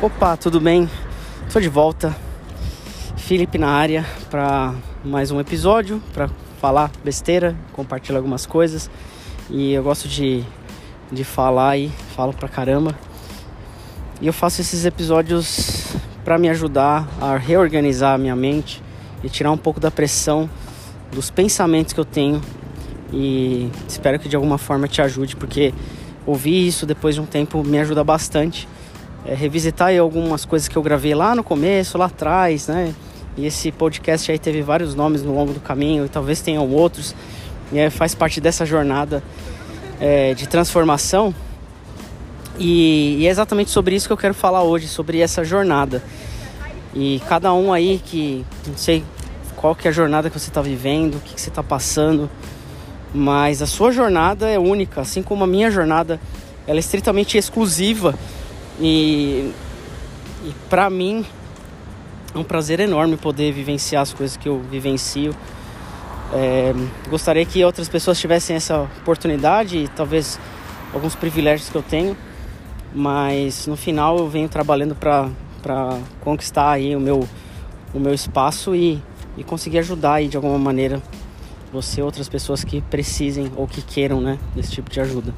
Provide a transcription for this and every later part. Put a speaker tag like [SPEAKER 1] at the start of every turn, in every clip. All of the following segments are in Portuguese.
[SPEAKER 1] Opa, tudo bem? Tô de volta. Felipe na área para mais um episódio, para falar besteira, compartilhar algumas coisas. E eu gosto de, de falar e falo pra caramba. E eu faço esses episódios para me ajudar a reorganizar a minha mente e tirar um pouco da pressão dos pensamentos que eu tenho. E espero que de alguma forma te ajude, porque ouvir isso depois de um tempo me ajuda bastante. É, revisitar algumas coisas que eu gravei lá no começo, lá atrás, né? E esse podcast aí teve vários nomes no longo do caminho e talvez tenham outros. Aí faz parte dessa jornada é, de transformação. E, e, é exatamente sobre isso que eu quero falar hoje, sobre essa jornada. E cada um aí que não sei qual que é a jornada que você está vivendo, o que, que você está passando, mas a sua jornada é única, assim como a minha jornada, ela é estritamente exclusiva e, e para mim é um prazer enorme poder vivenciar as coisas que eu vivencio. É, gostaria que outras pessoas tivessem essa oportunidade e talvez alguns privilégios que eu tenho, mas no final eu venho trabalhando para conquistar aí o meu, o meu espaço e, e conseguir ajudar aí de alguma maneira você outras pessoas que precisem ou que queiram né, desse tipo de ajuda.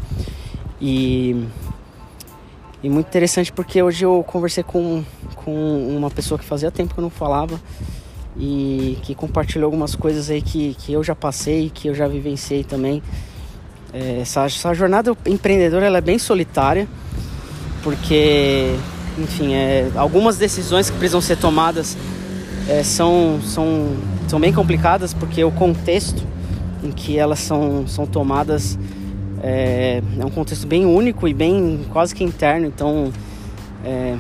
[SPEAKER 1] E, e muito interessante porque hoje eu conversei com, com uma pessoa que fazia tempo que eu não falava e que compartilhou algumas coisas aí que, que eu já passei, que eu já vivenciei também. É, essa, essa jornada empreendedora ela é bem solitária, porque, enfim, é, algumas decisões que precisam ser tomadas é, são, são, são bem complicadas, porque o contexto em que elas são, são tomadas é, é um contexto bem único e bem quase que interno, então. É,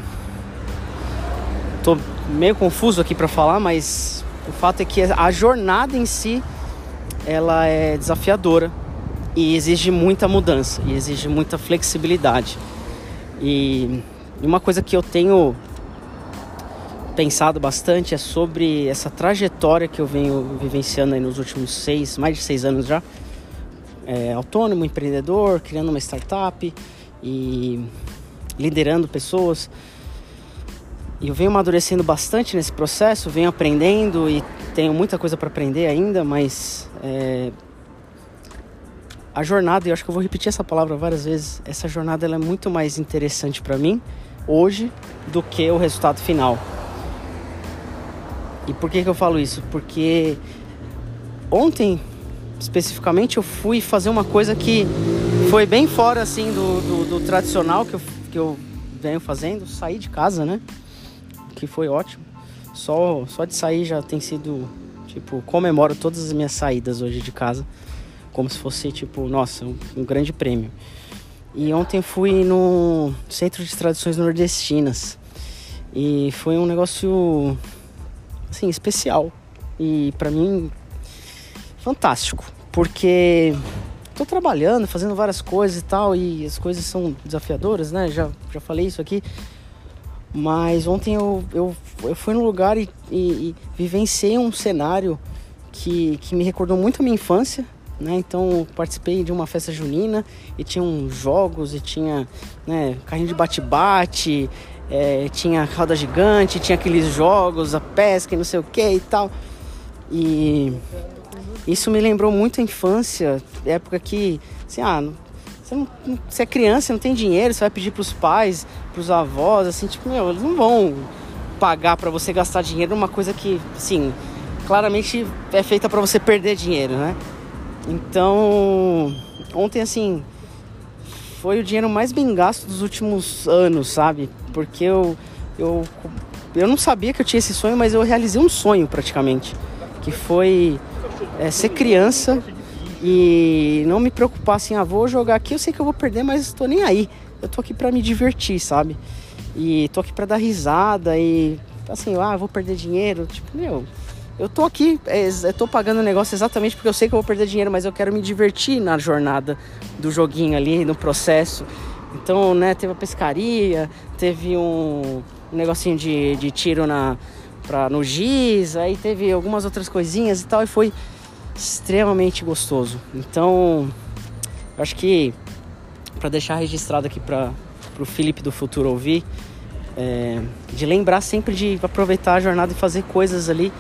[SPEAKER 1] tô meio confuso aqui para falar, mas o fato é que a jornada em si ela é desafiadora e exige muita mudança e exige muita flexibilidade. E uma coisa que eu tenho pensado bastante é sobre essa trajetória que eu venho vivenciando aí nos últimos seis, mais de seis anos já. É, autônomo, empreendedor, criando uma startup e liderando pessoas. E eu venho amadurecendo bastante nesse processo, venho aprendendo e tenho muita coisa para aprender ainda, mas é, a jornada, e eu acho que eu vou repetir essa palavra várias vezes, essa jornada ela é muito mais interessante para mim hoje do que o resultado final. E por que, que eu falo isso? Porque ontem, especificamente, eu fui fazer uma coisa que foi bem fora assim do, do, do tradicional que eu, que eu venho fazendo, sair de casa, né? que foi ótimo. Só, só de sair já tem sido, tipo, comemoro todas as minhas saídas hoje de casa, como se fosse, tipo, nossa, um, um grande prêmio. E ontem fui no Centro de Tradições Nordestinas. E foi um negócio, assim, especial. E para mim, fantástico. Porque tô trabalhando, fazendo várias coisas e tal, e as coisas são desafiadoras, né? Já, já falei isso aqui. Mas ontem eu, eu, eu fui no lugar e, e, e, vivenciei um cenário que, que me recordou muito a minha infância. Né? Então participei de uma festa junina e tinha jogos e tinha né, carrinho de bate-bate, é, tinha calda gigante, tinha aqueles jogos, a pesca e não sei o que e tal. E isso me lembrou muito a infância, época que, assim, ah, você, não, você é criança, não tem dinheiro, você vai pedir pros pais, pros avós, assim, tipo, meu, eles não vão pagar para você gastar dinheiro numa coisa que, assim, claramente é feita para você perder dinheiro, né? Então, ontem, assim, foi o dinheiro mais bem gasto dos últimos anos, sabe? Porque eu, eu, eu não sabia que eu tinha esse sonho, mas eu realizei um sonho praticamente, que foi é, ser criança e não me preocupar assim, ah, vou jogar aqui, eu sei que eu vou perder, mas estou nem aí. Eu tô aqui para me divertir, sabe? E tô aqui para dar risada e assim, ah, vou perder dinheiro, tipo, meu, eu tô aqui, é, eu tô pagando o negócio exatamente porque eu sei que eu vou perder dinheiro, mas eu quero me divertir na jornada do joguinho ali, no processo. Então, né, teve a pescaria, teve um, um negocinho de, de tiro na, pra, no giz, aí teve algumas outras coisinhas e tal, e foi extremamente gostoso. Então, acho que para deixar registrado aqui para o Felipe do futuro ouvir, é, de lembrar sempre de aproveitar a jornada e fazer coisas ali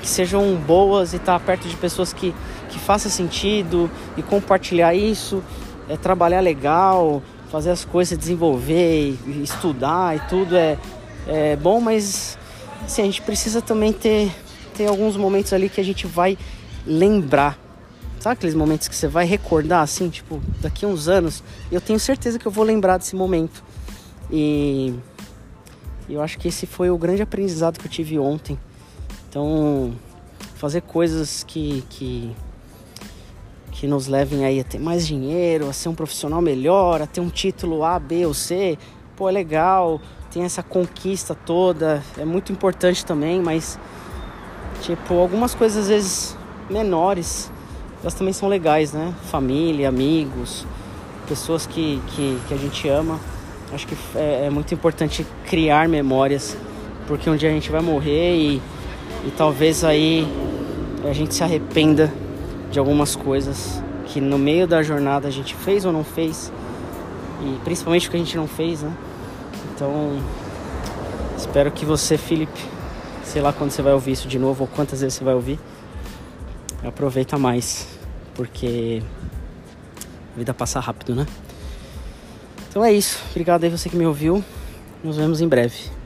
[SPEAKER 1] que sejam boas e estar perto de pessoas que, que façam sentido e compartilhar isso, é, trabalhar legal, fazer as coisas, desenvolver, e estudar e tudo é, é bom, mas assim, a gente precisa também ter, ter alguns momentos ali que a gente vai lembrar. Sabe aqueles momentos que você vai recordar assim, tipo, daqui a uns anos, eu tenho certeza que eu vou lembrar desse momento. E eu acho que esse foi o grande aprendizado que eu tive ontem. Então, fazer coisas que, que, que nos levem aí a ter mais dinheiro, a ser um profissional melhor, a ter um título A, B ou C, pô, é legal, tem essa conquista toda, é muito importante também, mas, tipo, algumas coisas às vezes menores, elas também são legais, né? Família, amigos, pessoas que, que, que a gente ama. Acho que é, é muito importante criar memórias, porque um dia a gente vai morrer e e talvez aí a gente se arrependa de algumas coisas que no meio da jornada a gente fez ou não fez. E principalmente o que a gente não fez, né? Então, espero que você, Felipe, sei lá quando você vai ouvir isso de novo ou quantas vezes você vai ouvir, aproveita mais, porque a vida passa rápido, né? Então é isso. Obrigado aí você que me ouviu. Nos vemos em breve.